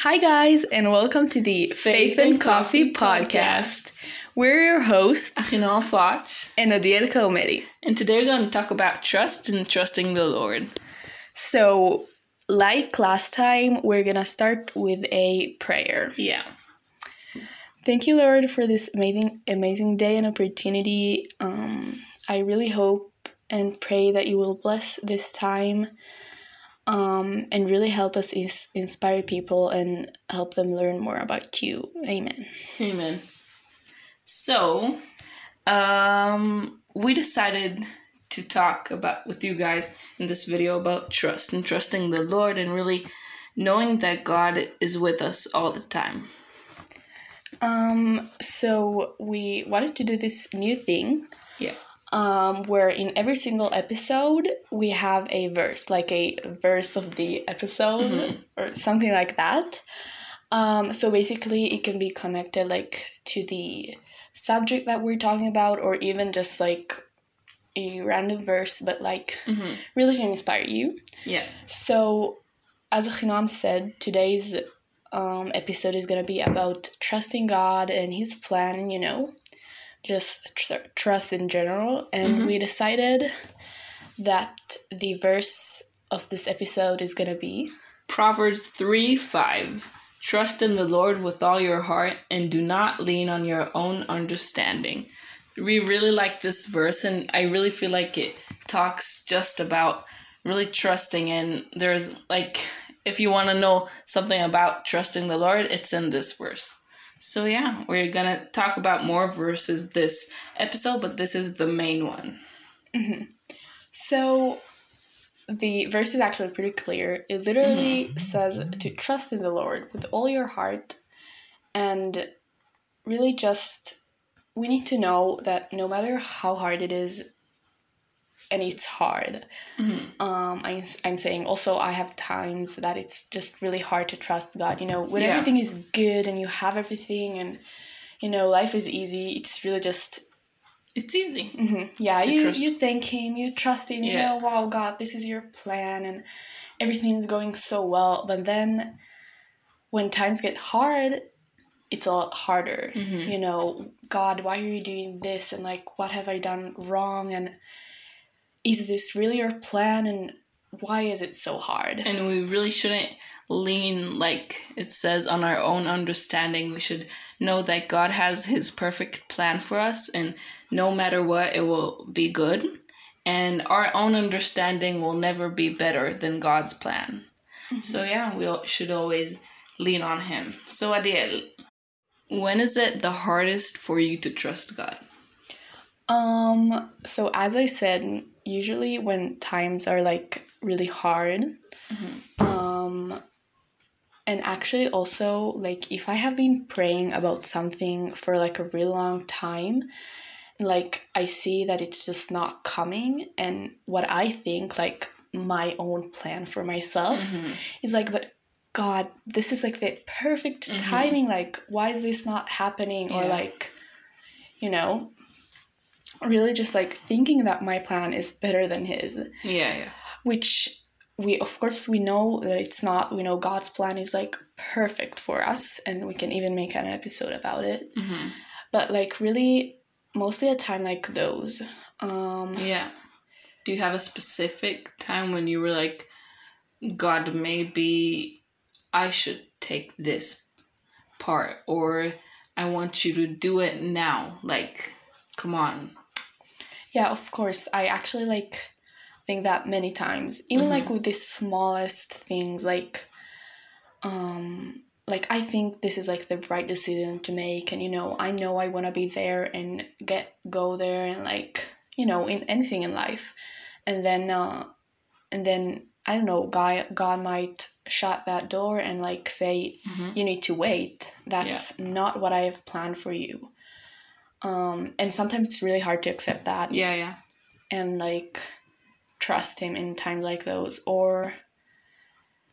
Hi, guys, and welcome to the Faith, and Coffee, podcast. We're your hosts, Ahinal Foch. and Adiel Kaumeri. And today we're going to talk about trust and trusting the Lord. So, like last time, we're gonna start with a prayer. Yeah. Thank you, Lord, for this amazing, amazing day and opportunity. Um, I really hope and pray that you will bless this time um, and really help us ins- inspire people and help them learn more about you. Amen. Amen. So, um, we decided to talk about with you guys in this video about trust and trusting the Lord and really knowing that God is with us all the time. Um, so we wanted to do this new thing Yeah. Um, where in every single episode we have a verse, like a verse of the episode or something like that. Um, so basically, it can be connected like to the subject that we're talking about, or even just like a random verse, but like Mm-hmm. really can inspire you. Yeah. So, as Achinoam said, today's um, episode is going to be about trusting God and His plan, you know, just tr- trust in general. And Mhm. we decided that the verse of this episode is going to be Proverbs 3 5. Trust in the Lord with all your heart and do not lean on your own understanding. We really like this verse, and I really feel like it talks just about really trusting. And there's like, if you want to know something about trusting the Lord, it's in this verse. So, yeah, we're gonna talk about more verses this episode, but this is the main one. Mm-hmm. So the verse is actually pretty clear. It literally mm-hmm. says to trust in the Lord with all your heart and really just we need to know that no matter how hard it is and it's hard um I, i'm saying also i have times that it's just really hard to trust god you know when Yeah. everything is good and you have everything and you know life is easy it's really just It's easy. Mhm. Yeah, you trust. you thank him, you trust him, you know, wow, God, this is your plan, and everything is going so well. But then, when times get hard, it's a lot harder. Mm-hmm. You know, God, why are you doing this? And like, what have I done wrong? And is this really our plan? And why is it so hard? and we really shouldn't lean like it says on our own understanding. We should know that god has his perfect plan for us and no matter what it will be good. And our own understanding will never be better than god's plan. So yeah we should always lean on him. So adiel when is it the hardest for you to trust god? Um, so as I said, usually when times are like really hard, mm-hmm. um, and actually also like if I have been praying about something for like a really long time, like I see that it's just not coming, and what I think like my own plan for myself mm-hmm. is like, but God, this is like the perfect mm-hmm. timing. Like, why is this not happening? Or like, you know, really just like thinking that my plan is better than his, yeah yeah which we, of course, we know that it's not. We know God's plan is like perfect for us, and we can even make an episode about it. hmm But like, really, mostly a time like those. Um, Yeah. Do you have a specific time when you were like, God, maybe I should take this part, or I want you to do it now? Like, come on. Yeah, of course. I actually like think that many times. Even like with the smallest things like um like I think this is like the right decision to make and you know, I know I want to be there and get go there and like, you know, in anything in life. And then uh and then I don't know, God God might shut that door and like say Mhm. you need to wait. That's not what I have planned for you. Um and sometimes it's really hard to accept that. Yeah, yeah. and like trust him in times like those. Or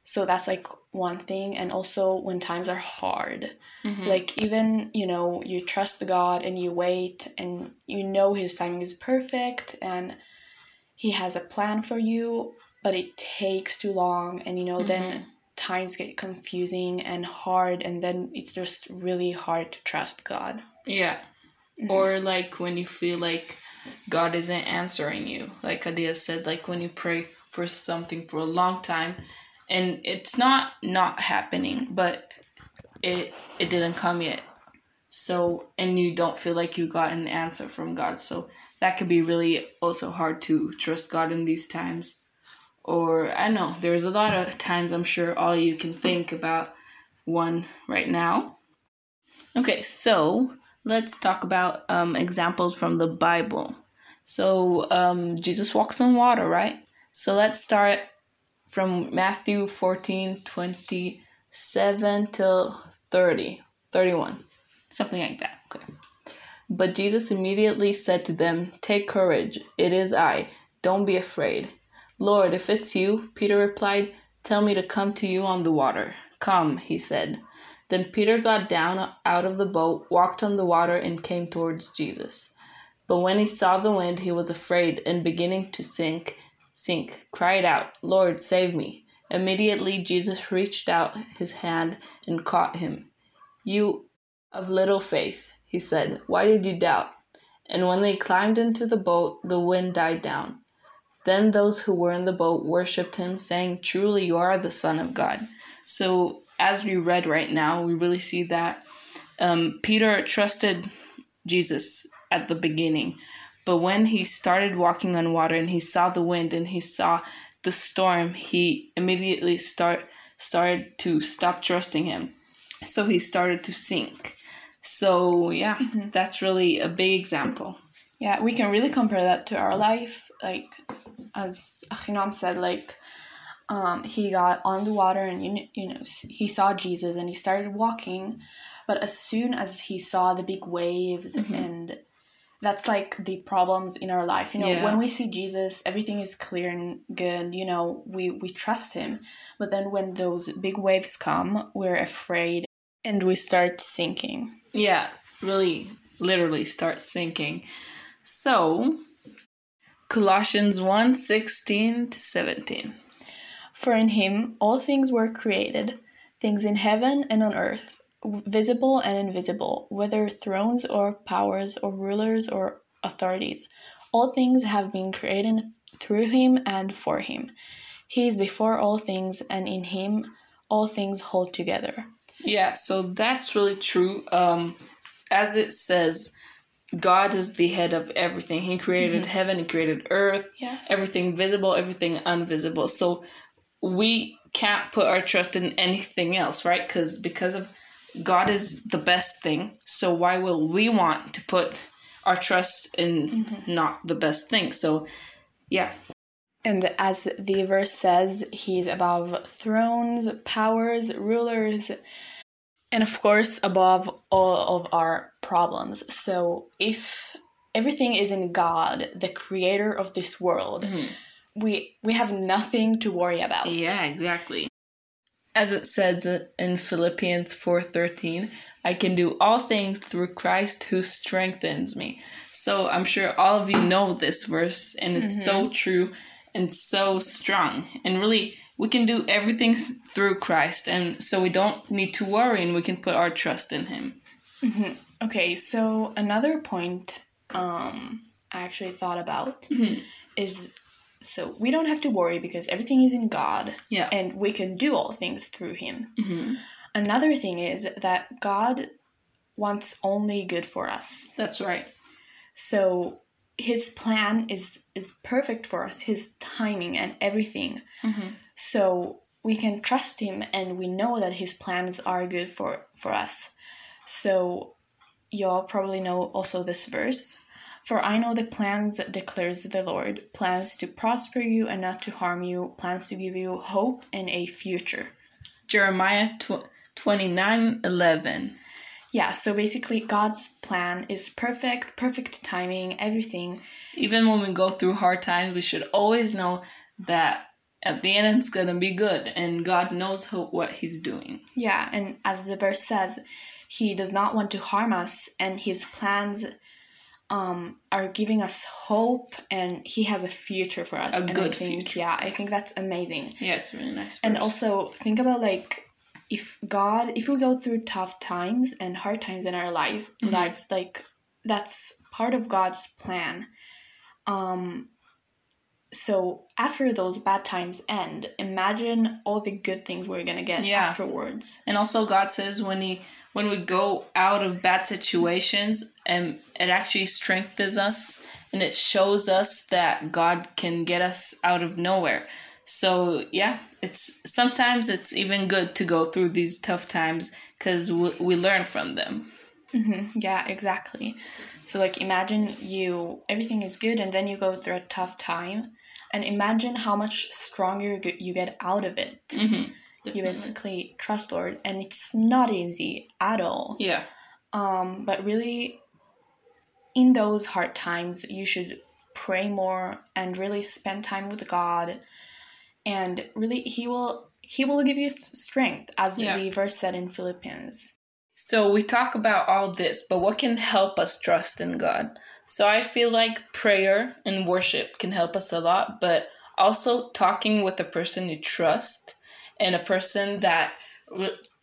so that's like one thing. And also when times are hard. Mhm. like even you know you trust god and you wait and you know his timing is perfect and he has a plan for you but it takes too long. And you know then times get confusing and hard. And then it's just really hard to trust god. Yeah. Or mm-hmm. like when you feel like God isn't answering you. Like Adiel said, like when you pray for something for a long time and it's not not happening, but it it didn't come yet. So and you don't feel like you got an answer from God. So that could be really also hard to trust God in these times. Or I know, there's a lot of times I'm sure all you can think about one right now. Okay, so let's talk about um, examples from the Bible. So um, Jesus walks on water, right? So let's start from Matthew 14 27 till 30, 31, something like that. Okay. But Jesus immediately said to them, Take courage, it is I, don't be afraid. Lord, if it's you, Peter replied, Tell me to come to you on the water. Come, he said. Then Peter got down out of the boat, walked on the water, and came towards Jesus. But when he saw the wind, he was afraid, and beginning to sink, sink, cried out, Lord, save me. Immediately Jesus reached out his hand and caught him. You of little faith, he said, why did you doubt? And when they climbed into the boat, the wind died down. Then those who were in the boat worshipped him, saying, Truly you are the Son of God. So, as we read right now, we really see that um, Peter trusted Jesus at the beginning. But when he started walking on water and he saw the wind and he saw the storm, he immediately start started to stop trusting him. So he started to sink. So yeah, that's really a big example. Yeah, we can really compare that to our life. Like, as Achinoam said, like, um, he got on the water and, you know, you know, he saw Jesus and he started walking. But as soon as he saw the big waves and that's like the problems in our life. You know, Yeah. when we see Jesus, everything is clear and good. You know, we, we trust him. But then when those big waves come, we're afraid and we start sinking. Yeah, really, literally start sinking. So, Colossians 1 16 to 17. For in him all things were created, things in heaven and on earth, visible and invisible, whether thrones or powers or rulers or authorities. All things have been created through him and for him. He is before all things, and in him all things hold together. Yeah, so that's really true. Um, as it says, God is the head of everything. He created heaven, He created earth, Yes. everything visible, everything invisible. So we can't put our trust in anything else, right? Because because of God is the best thing. So why will we want to put our trust in mm-hmm. not the best thing? So yeah, And as the verse says, he's above thrones, powers, rulers, and of course, above all of our problems. So if everything is in God, the creator of this world, mm-hmm. We we have nothing to worry about. Yeah, exactly. As it says in Philippians 4:13, I can do all things through Christ who strengthens me. So I'm sure all of you know this verse and it's so mm-hmm. true and so strong. And really we can do everything through Christ and so we don't need to worry and we can put our trust in him. Mm-hmm. Okay, so another point um, I actually thought about mm-hmm. is so we don't have to worry because everything is in God Yeah. and we can do all things through Him. Mm-hmm. Another thing is that God wants only good for us. That's right. So His plan is is perfect for us. His timing and everything. Mm-hmm. So we can trust Him and we know that His plans are good for for us. So y'all probably know also this verse. For I know the plans, declares the Lord, plans to prosper you and not to harm you, plans to give you hope and a future. Jeremiah tw- 29:11. Yeah, so basically, God's plan is perfect, perfect timing, everything. even when we go through hard times, we should always know that at the end it's gonna be good, and God knows who, what He's doing. Yeah, and as the verse says, He does not want to harm us, and His plans um, are giving us hope and he has a future for us. A and good I think, future Yeah, I think that's amazing. Yeah, it's really nice. And also think about like if God, if we go through tough times and hard times in our life Mhm. lives, like that's part of God's plan. Um, so after those bad times end, imagine all the good things we're gonna get Yeah. afterwards. And also God says when he when we go out of bad situations and it actually strengthens us and it shows us that God can get us out of nowhere. So yeah, it's sometimes it's even good to go through these tough times cuz we, we learn from them. hmm Yeah, exactly. So like imagine you everything is good and then you go through a tough time, and imagine how much stronger you- you get out of it. Mhm. You basically trust Lord, and it's not easy at all. Yeah. Um, but really, in those hard times, you should pray more and really spend time with God, and really, He will He will give you strength, as Yeah. the verse said in Philippians. So we talk about all this, but what can help us trust in God? So I feel like prayer and worship can help us a lot, but also talking with a person you trust and a person that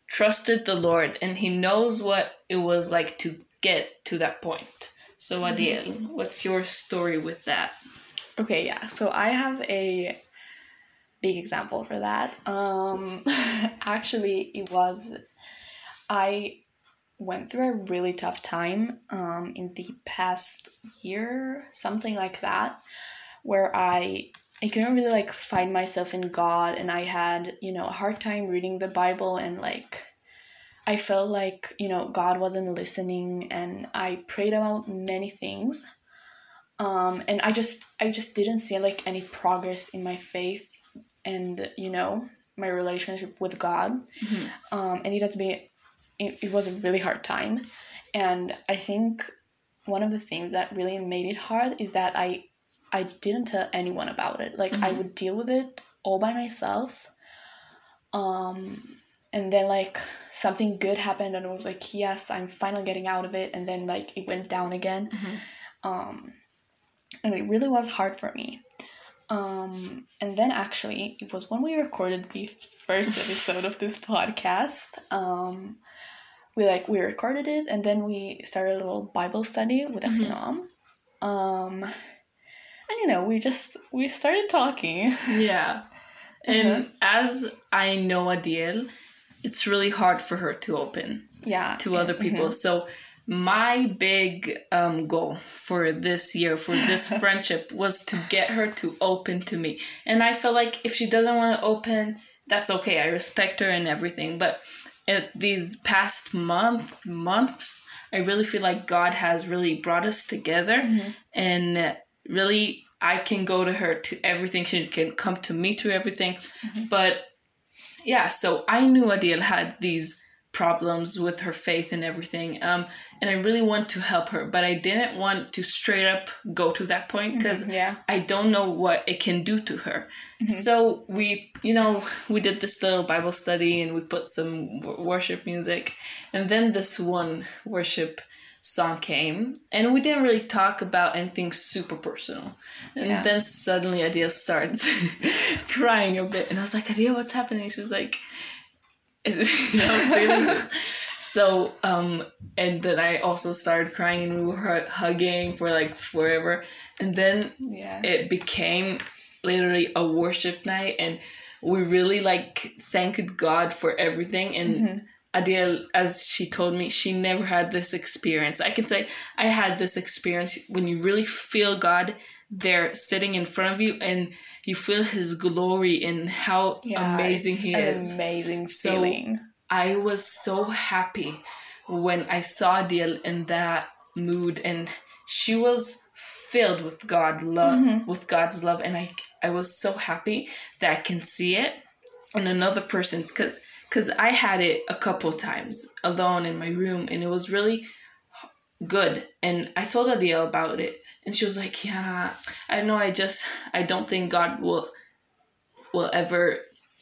trusted the Lord and he knows what it was like to get to that point. So Adiel, what's your story with that? Okay, yeah. So I have a big example for that. Um, actually, it was I went through a really tough time um, in the past year, something like that, where I I couldn't really like find myself in God, and I had you know a hard time reading the Bible, and like I felt like you know God wasn't listening, and I prayed about many things um, and I just I just didn't see like any progress in my faith and you know my relationship with God. Mhm. Um, and it has been it, it was a really hard time, and I think one of the things that really made it hard is that I I didn't tell anyone about it. Like I Mhm. would deal with it all by myself. Um, and then like something good happened, and it was like, yes, I'm finally getting out of it. And then like it went down again um, and it really was hard for me. Um, and then actually, it was when we recorded the first episode of this podcast. Um, we like we recorded it, and then we started a little Bible study with Mhm. Achinoam. Um, and you know, we just we started talking. Yeah. And as I know Adiel, it's really hard for her to open. yeah. to other people. Mm-hmm. So my big um, goal for this year, for this friendship, was to get her to open to me. And I feel like if she doesn't want to open, that's okay. I respect her and everything. But in these past month months, I really feel like God has really brought us together, mm-hmm. and really I can go to her to everything. She can come to me to everything. Mm-hmm. But yeah, so I knew Adiel had these problems with her faith and everything. Um, and I really want to help her, but I didn't want to straight up go to that point because Yeah. I don't know what it can do to her. So we, you know, we did this little Bible study and we put some w- worship music, and then this one worship song came, and we didn't really talk about anything super personal. And Yeah. then suddenly Adiel starts crying a bit, and I was like, Adiel, what's happening? She's like, you know, feeling this. So, um, and then I also started crying and we were hugging for like forever. And then Yeah. it became literally a worship night and we really like thanked God for everything and Adiel as she told me she never had this experience. I can say I had this experience when you really feel God there sitting in front of you and you feel his glory and how yeah, amazing he is. Amazing So- feeling. I was so happy when I saw Adiel in that mood and she was filled with God love mm-hmm. with God's love and I I was so happy that I can see it in another person's cuz cuz I had it a couple times alone in my room and it was really good and I told Adiel about it and she was like yeah I know I just I don't think God will will ever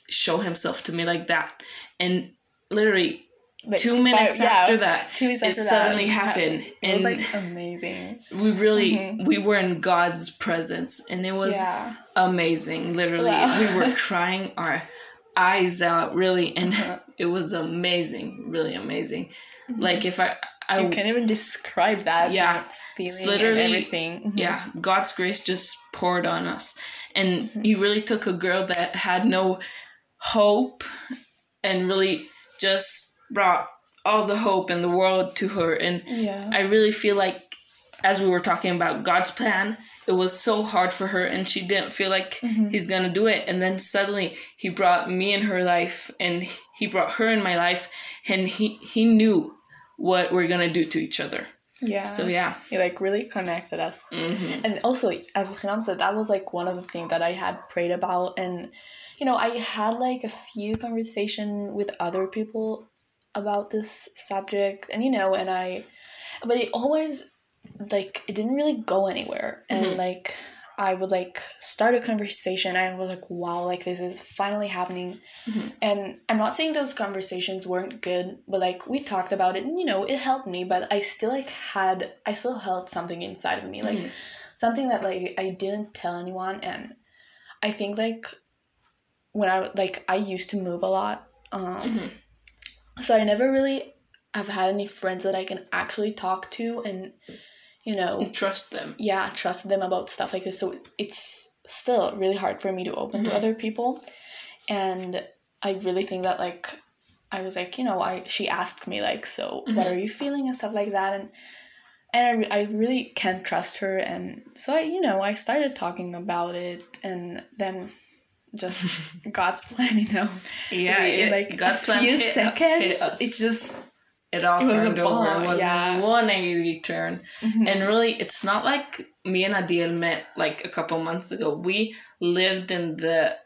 show himself to me like that and literally like, two minutes yeah, after that, two minutes it after suddenly it happened, It was and like amazing. we really Mhm. we were in God's presence, and it was yeah. amazing. Literally, Wow. we were crying our eyes out, really, and Uh-huh. it was amazing, really amazing. Like if I, I You can't even describe that. Yeah, feeling literally- and everything. Mhm. yeah god's grace just poured on us and Mm-hmm. he really took a girl that had no hope and really just brought all the hope in the world to her and Yeah. i really feel like as we were talking about god's plan it was so hard for her and she didn't feel like Mm-hmm. he's gonna do it and then suddenly he brought me in her life and he brought her in my life and he he knew what we're gonna do to each other yeah. so yeah It like really connected us. hmm And also, as Renam said, that was like one of the things that I had prayed about. And, you know, I had like a few conversation with other people about this subject. And, you know, and I, but it always, like, it didn't really go anywhere. And, Mhm. like, I would like start a conversation and I was like, wow, like this is finally happening. Mhm. And I'm not saying those conversations weren't good, but like we talked about it and you know, it helped me, but I still like had I still held something inside of me. Like Mhm. something that like I didn't tell anyone and I think like when I like I used to move a lot. Um Mhm. so I never really have had any friends that I can actually talk to and you know trust them. yeah trust them about stuff like this. So it's still really hard for me to open Mhm. to other people. And i really think that like i was like you know i she asked me like so what Mhm. are you feeling and stuff like that. And and I, I really can't trust her. And so i you know i started talking about it. And then just god's plan you know. Yeah, it, like God's a plan few hit- hit seconds us. it just it all it turned over. It was yeah. a 180 turn. Mhm. And really, it's not like me and Adiel met like a couple months ago. We lived in the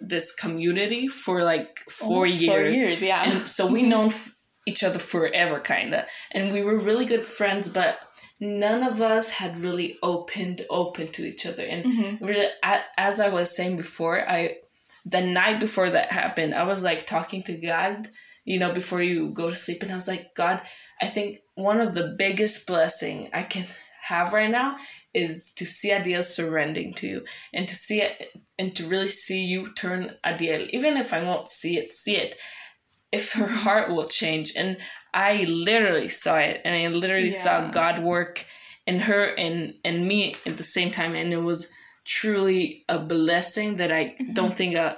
this community for like four Almost years. four years yeah And so we known f- each other forever, kind of. And we were really good friends, but none of us had really opened open to each other. And Mhm. really, as I was saying before, I the night before that happened, I was like talking to God, you know, before you go to sleep, and I was like, God, I think one of the biggest blessing I can have right now is to see Adiel surrendering to you and to see it and to really see you turn Adiel, even if I won't see it, see it. If her heart will change. And I literally saw it and I literally saw God work in her and, and me at the same time. And it was truly a blessing that I mm-hmm. don't think I'll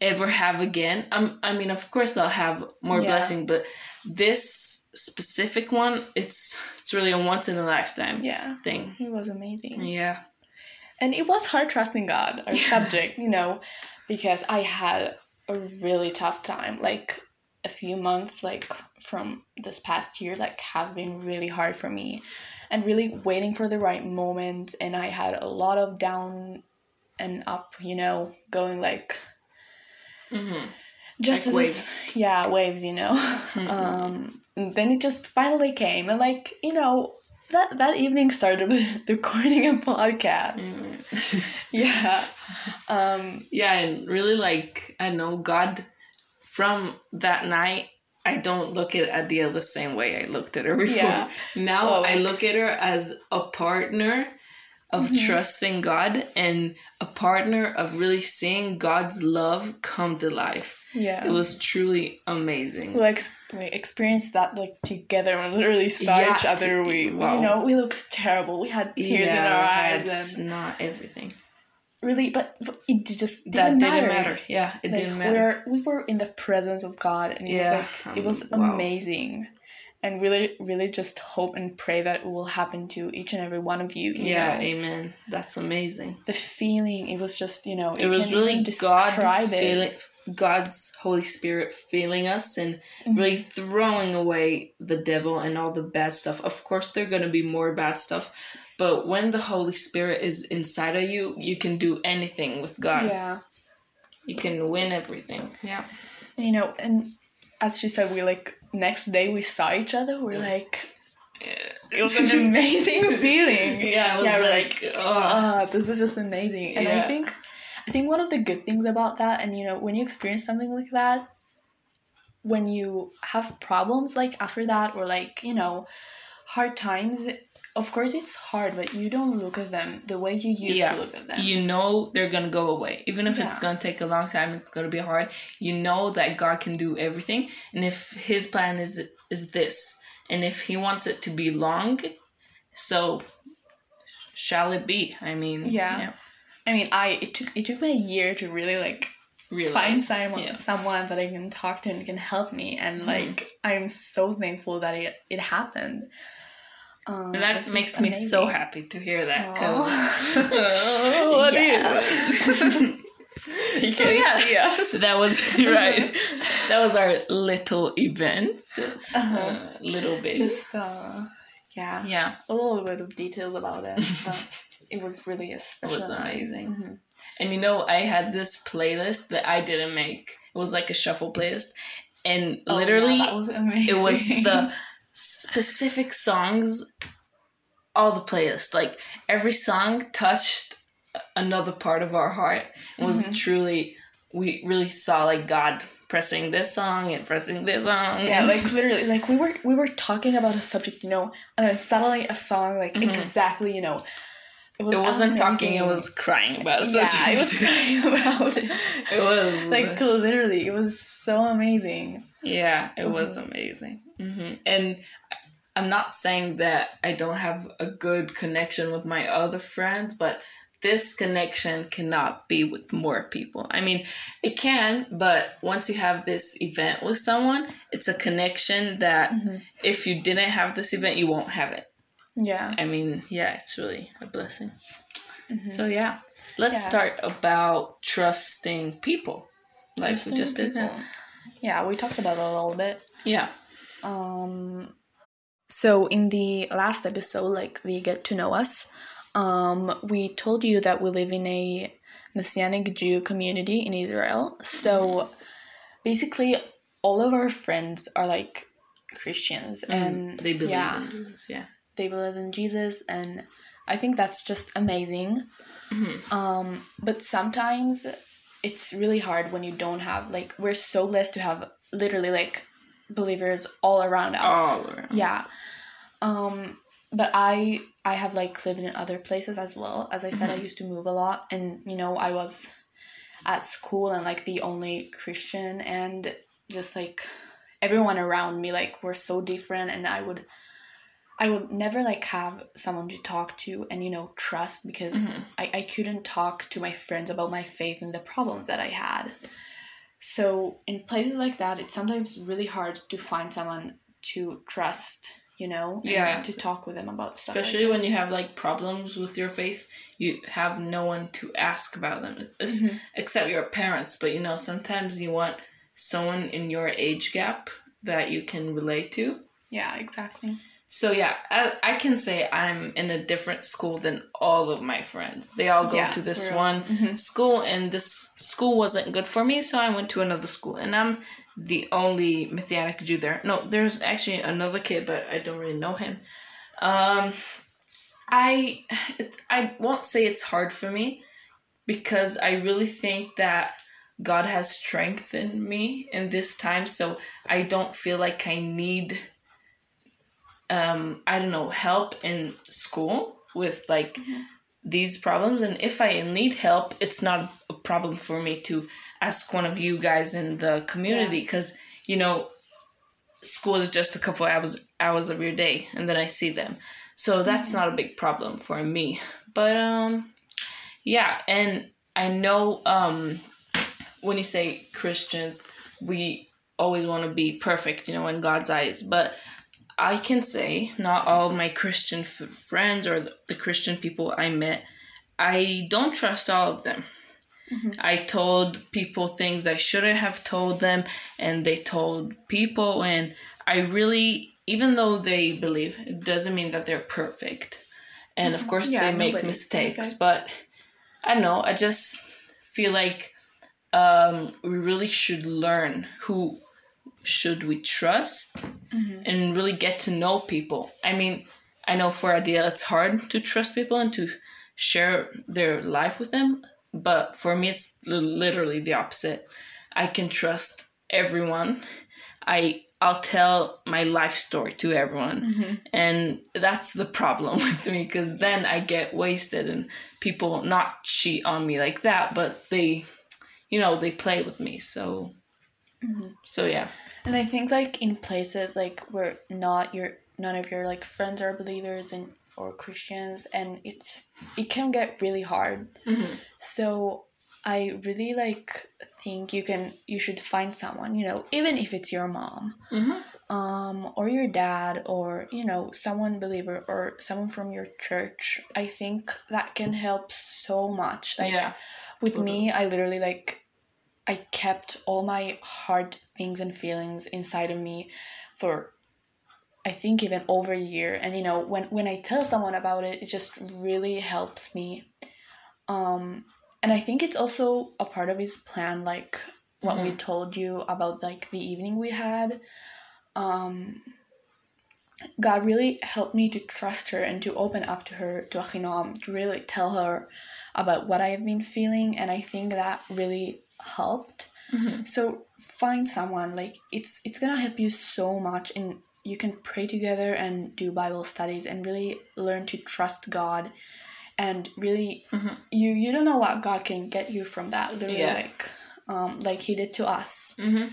ever have again. Um, I mean, of course, I'll have more Yeah. blessing, but this specific one, it's it's really a once in a lifetime yeah thing. it was amazing Yeah. And it was hard trusting God, our subject, you know, because I had a really tough time. Like a few months, like from this past year, like have been really hard for me. And really waiting for the right moment. And I had a lot of down and up, you know, going like Mm-hmm. just Like this- yeah, waves, you know. um, then it just finally came, and like you know, that that evening started with recording a podcast. Mm-hmm. Yeah. Um, yeah, and really like I know God from that night. I don't look at Adiel the same way I looked at her before. Yeah. Now Oh, I look at her as a partner of Mm-hmm. trusting God and a partner of really seeing God's love come to life. yeah. It was truly amazing. we like we experienced that like together and literally saw Yeah, each other. to- We wow. you know we looked terrible. We had tears in our eyes that's and not everything. really, but, but it just didn't that matter. didn't matter. Yeah, it Like, didn't matter. We're, we were in the presence of God, and it Yeah, was like it was um, wow. And really, really just hope and pray that it will happen to each and every one of you. you Yeah, know? amen. That's amazing. the feeling it was just you know It was really God feeling God's Holy Spirit feeling us and Mm-hmm. really throwing away the devil and all the bad stuff. Of course there're gonna be more bad stuff. But when the Holy Spirit is inside of you, you can do anything with God. Yeah, You can win everything. Yeah. you know, and as she said, we like next day we saw each other. We're like, it was an amazing feeling. Yeah, Yeah, we're like, oh, ah, this is just amazing. And I think, I think one of the good things about that, and you know, when you experience something like that, when you have problems like after that or like you know hard times of course it's hard but you don't look at them the way you used Yeah. to look at them. You know they're gonna go away. Even if it's gonna take a long time it's gonna be hard. You know that god can do everything. And if his plan is is this and if he wants it to be long so shall it be. I mean Yeah. i mean i it took it took me a year to really like realize. find someone yeah. someone that i can talk to and can help me. And mm-hmm. like i'm so thankful that it, it happened um, and that makes just me so happy to hear that Aw. because what you- Yeah. you So, can yeah. see us that was right that was our little event uh-huh. uh, little bit just uh yeah yeah a little bit of details about it but it was really a it was night. amazing Mhm. And you know, I had this playlist that I didn't make. It was like a shuffle playlist. And Oh, yeah, literally, that was amazing. it was the specific songs, all the playlist. Like every song touched another part of our heart. It was Mm-hmm. truly, we really saw like God pressing this song and pressing this song. yeah like literally like we were we were talking about a subject you know and then suddenly a song like exactly you know it, was Mm-hmm. it wasn't talking, it was crying about a yeah it was crying about it it was like literally it was so amazing Yeah, it was Mm-hmm. amazing. hmm And I'm not saying that I don't have a good connection with my other friends, but this connection cannot be with more people. I mean, it can, but once you have this event with someone, it's a connection that Mm-hmm. if you didn't have this event, you won't have it. yeah I mean, yeah, it's really a blessing. So, yeah, let's Mm-hmm. Yeah. start about trusting people. Like we just did that. Yeah we talked about it a little bit Yeah. Um, so in the last episode, like the get to know us, um, we told you that we live in a Messianic Jew community in Israel. So basically, all of our friends are like Christians, and They believe yeah, in Jesus. Yeah. they believe in Jesus, and I think that's just amazing. Um, but sometimes it's really hard when you don't have like we're so blessed to have literally like believers all around us. All around. Yeah. Um, but I I have like lived in other places as well. As I said, I used to move a lot, and you know I was at school and like the only Christian, and just like everyone around me like were so different, and I would I would never like have someone to talk to and you know trust because I, I couldn't talk to my friends about my faith and the problems that I had. So in places like that, it's sometimes really hard to find someone to trust, you know, Yeah. to talk with them about stuff. like especially when you have like problems with your faith you have no one to ask about them Mm-hmm. except your parents but you know sometimes you want someone in your age gap that you can relate to yeah, exactly. So yeah i, I can say i'm in a different school than all of my friends. They all go Yeah, to this we're mm-hmm. one school and this school wasn't good for me so i went to another school. And i'm the only messianic jew there. No there's actually another kid but i don't really know him. Um I it, I won't say it's hard for me because I really think that God has strengthened me in this time so I don't feel like I need um I don't know help in school with like these problems. And if I need help it's not a problem for me to ask one of you guys in the community because you know school is just a couple hours hours of your day and then I see them. So that's not a big problem for me. But um yeah, and I know um when you say Christians, we always want to be perfect, you know, in God's eyes, but I can say not all of my Christian f- friends or the, Christian people I met, I don't trust all of them. I told people things I shouldn't have told them, and they told people, and I really, even though they believe, it doesn't mean that they're perfect. And of course, Yeah, they make mistakes, perfect. but I don't know, I just feel like um, we really should learn who should we trust mm-hmm. and really get to know people. I mean, I know for Adiel it's hard to trust people and to share their life with them, but for me it's literally the opposite. I can trust everyone. I I'll tell my life story to everyone. Mm-hmm. And that's the problem with me because then I get wasted and people not cheat on me like that, but they, you know, they play with me. So, mm-hmm. so yeah. And I think like in places like where not your none of your like friends are believers and or Christians and it's it can get really hard. So I really like think you can you should find someone, you know, even if it's your mom. Um, or your dad or you know someone believer or someone from your church i think that can help so much like yeah. with me i literally like i kept all my hard things and feelings inside of me for i think even over a year. And you know when when i tell someone about it it just really helps me. Um and i think it's also a part of his plan like what we told you about like the evening we had. Um God really helped me to trust her and to open up to her, to Achinoam, to really tell her about what I have been feeling, and I think that really helped. So find someone like it's it's gonna help you so much, and you can pray together and do Bible studies and really learn to trust God, and really you you don't know what God can get you from that. Literally, Yeah. like um like He did to us Mm-hmm.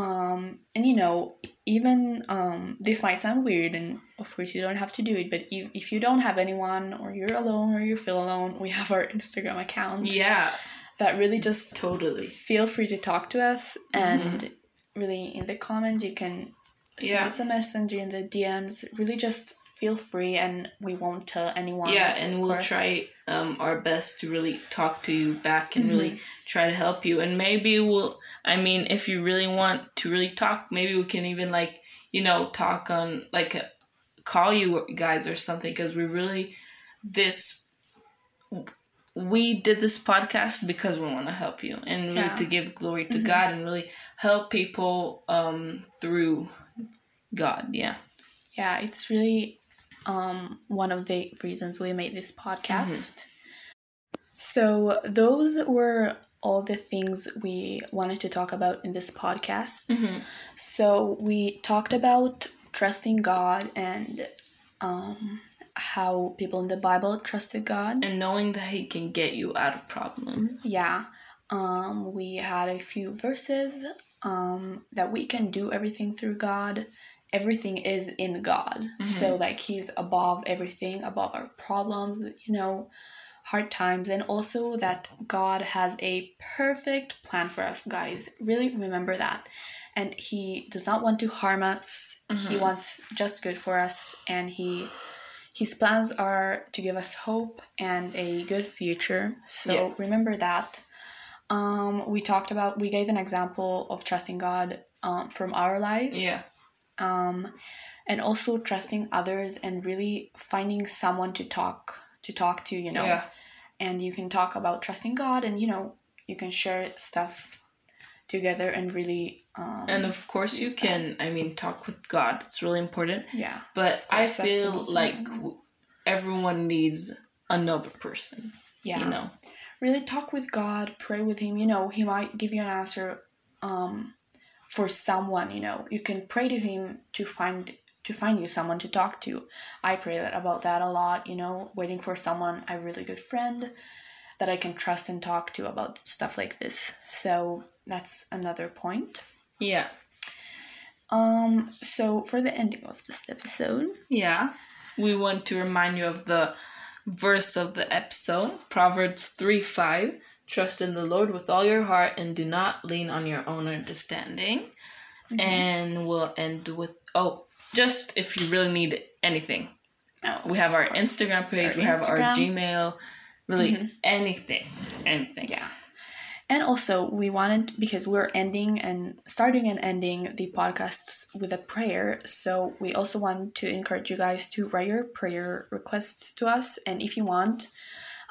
um and you know even um this might sound weird and of course you don't have to do it but if, if you don't have anyone or you're alone or you feel alone we have our instagram account Yeah, that really just totally. feel free to talk to us and really in the comments you can send Yeah. us a message in the dms really just feel free and we won't tell anyone Yeah, and we'll course. try um, our best to really talk to you back and really Mm-hmm. try to help you. And maybe we'll, I mean, if you really want to really talk, maybe we can even like, you know, talk on like call you guys or something because we really, this, we did this podcast because we want to help you and really Yeah. Mm-hmm. to give glory to God and really help people um, through God. Yeah. yeah it's really um, one of the reasons we made this podcast so those were all the things we wanted to talk about in this podcast so we talked about trusting god and um, how people in the bible trusted god. And knowing that He can get you out of problems. yeah. Um, we had a few verses um, that we can do everything through god. Everything is in god. So like he's above everything above our problems you know hard times. And also that god has a perfect plan for us guys. Really remember that. And he does not want to harm us. He wants just good for us and he his plans are to give us hope and a good future so Yeah. remember that um, we talked about we gave an example of trusting god um, from our lives Yeah. um, and also trusting others and really finding someone to talk to talk to you know Yeah. and you can talk about trusting god and you know you can share stuff together and really um, And of course, you use that. can, I mean, talk with God. It's really important. yeah But I course, that's the feel like important. everyone needs another person, yeah you know? really talk with god pray with him you know he might give you an answer um, for someone you know you can pray to him to find to find you someone to talk to i pray that about that a lot you know waiting for someone a really good friend that i can trust and talk to about stuff like this so that's another point Yeah. um so for the ending of this episode Yeah. We want to remind you of the verse of the episode Proverbs 3 5. Trust in the Lord with all your heart and do not lean on your own understanding. And we'll end with, oh, just if you really need anything. oh, We have our course. Instagram page, Our we have our Gmail, really anything. Anything. Yeah. And also, we wanted, because we're ending and starting and ending the podcasts with a prayer, so we also want to encourage you guys to write your prayer requests to us. And if you want,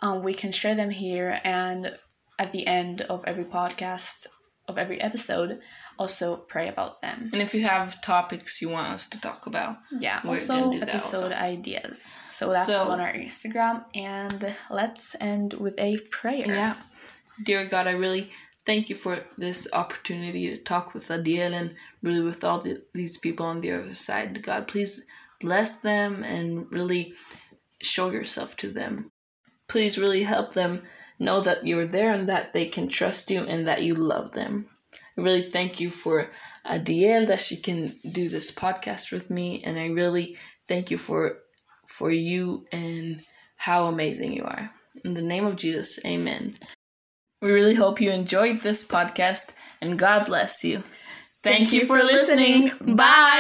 um, we can share them here. And at the end of every podcast, of every episode, also pray about them. And if you have topics you want us to talk about, Yeah, We're also do that episode also. ideas. So that's So- on our Instagram. And let's end with a prayer. Yeah. Dear God, I really thank you for this opportunity to talk with Adiel and really with all the, these people on the other side. God, please bless them and really show yourself to them. Please really help them know that you're there and that they can trust you and that you love them. I really thank you for uh, Adiel that she can do this podcast with me and I really thank you for for you and how amazing you are. In the name of Jesus, amen. We really hope you enjoyed this podcast and God bless you. Thank, Thank you, you for listening. listening. Bye.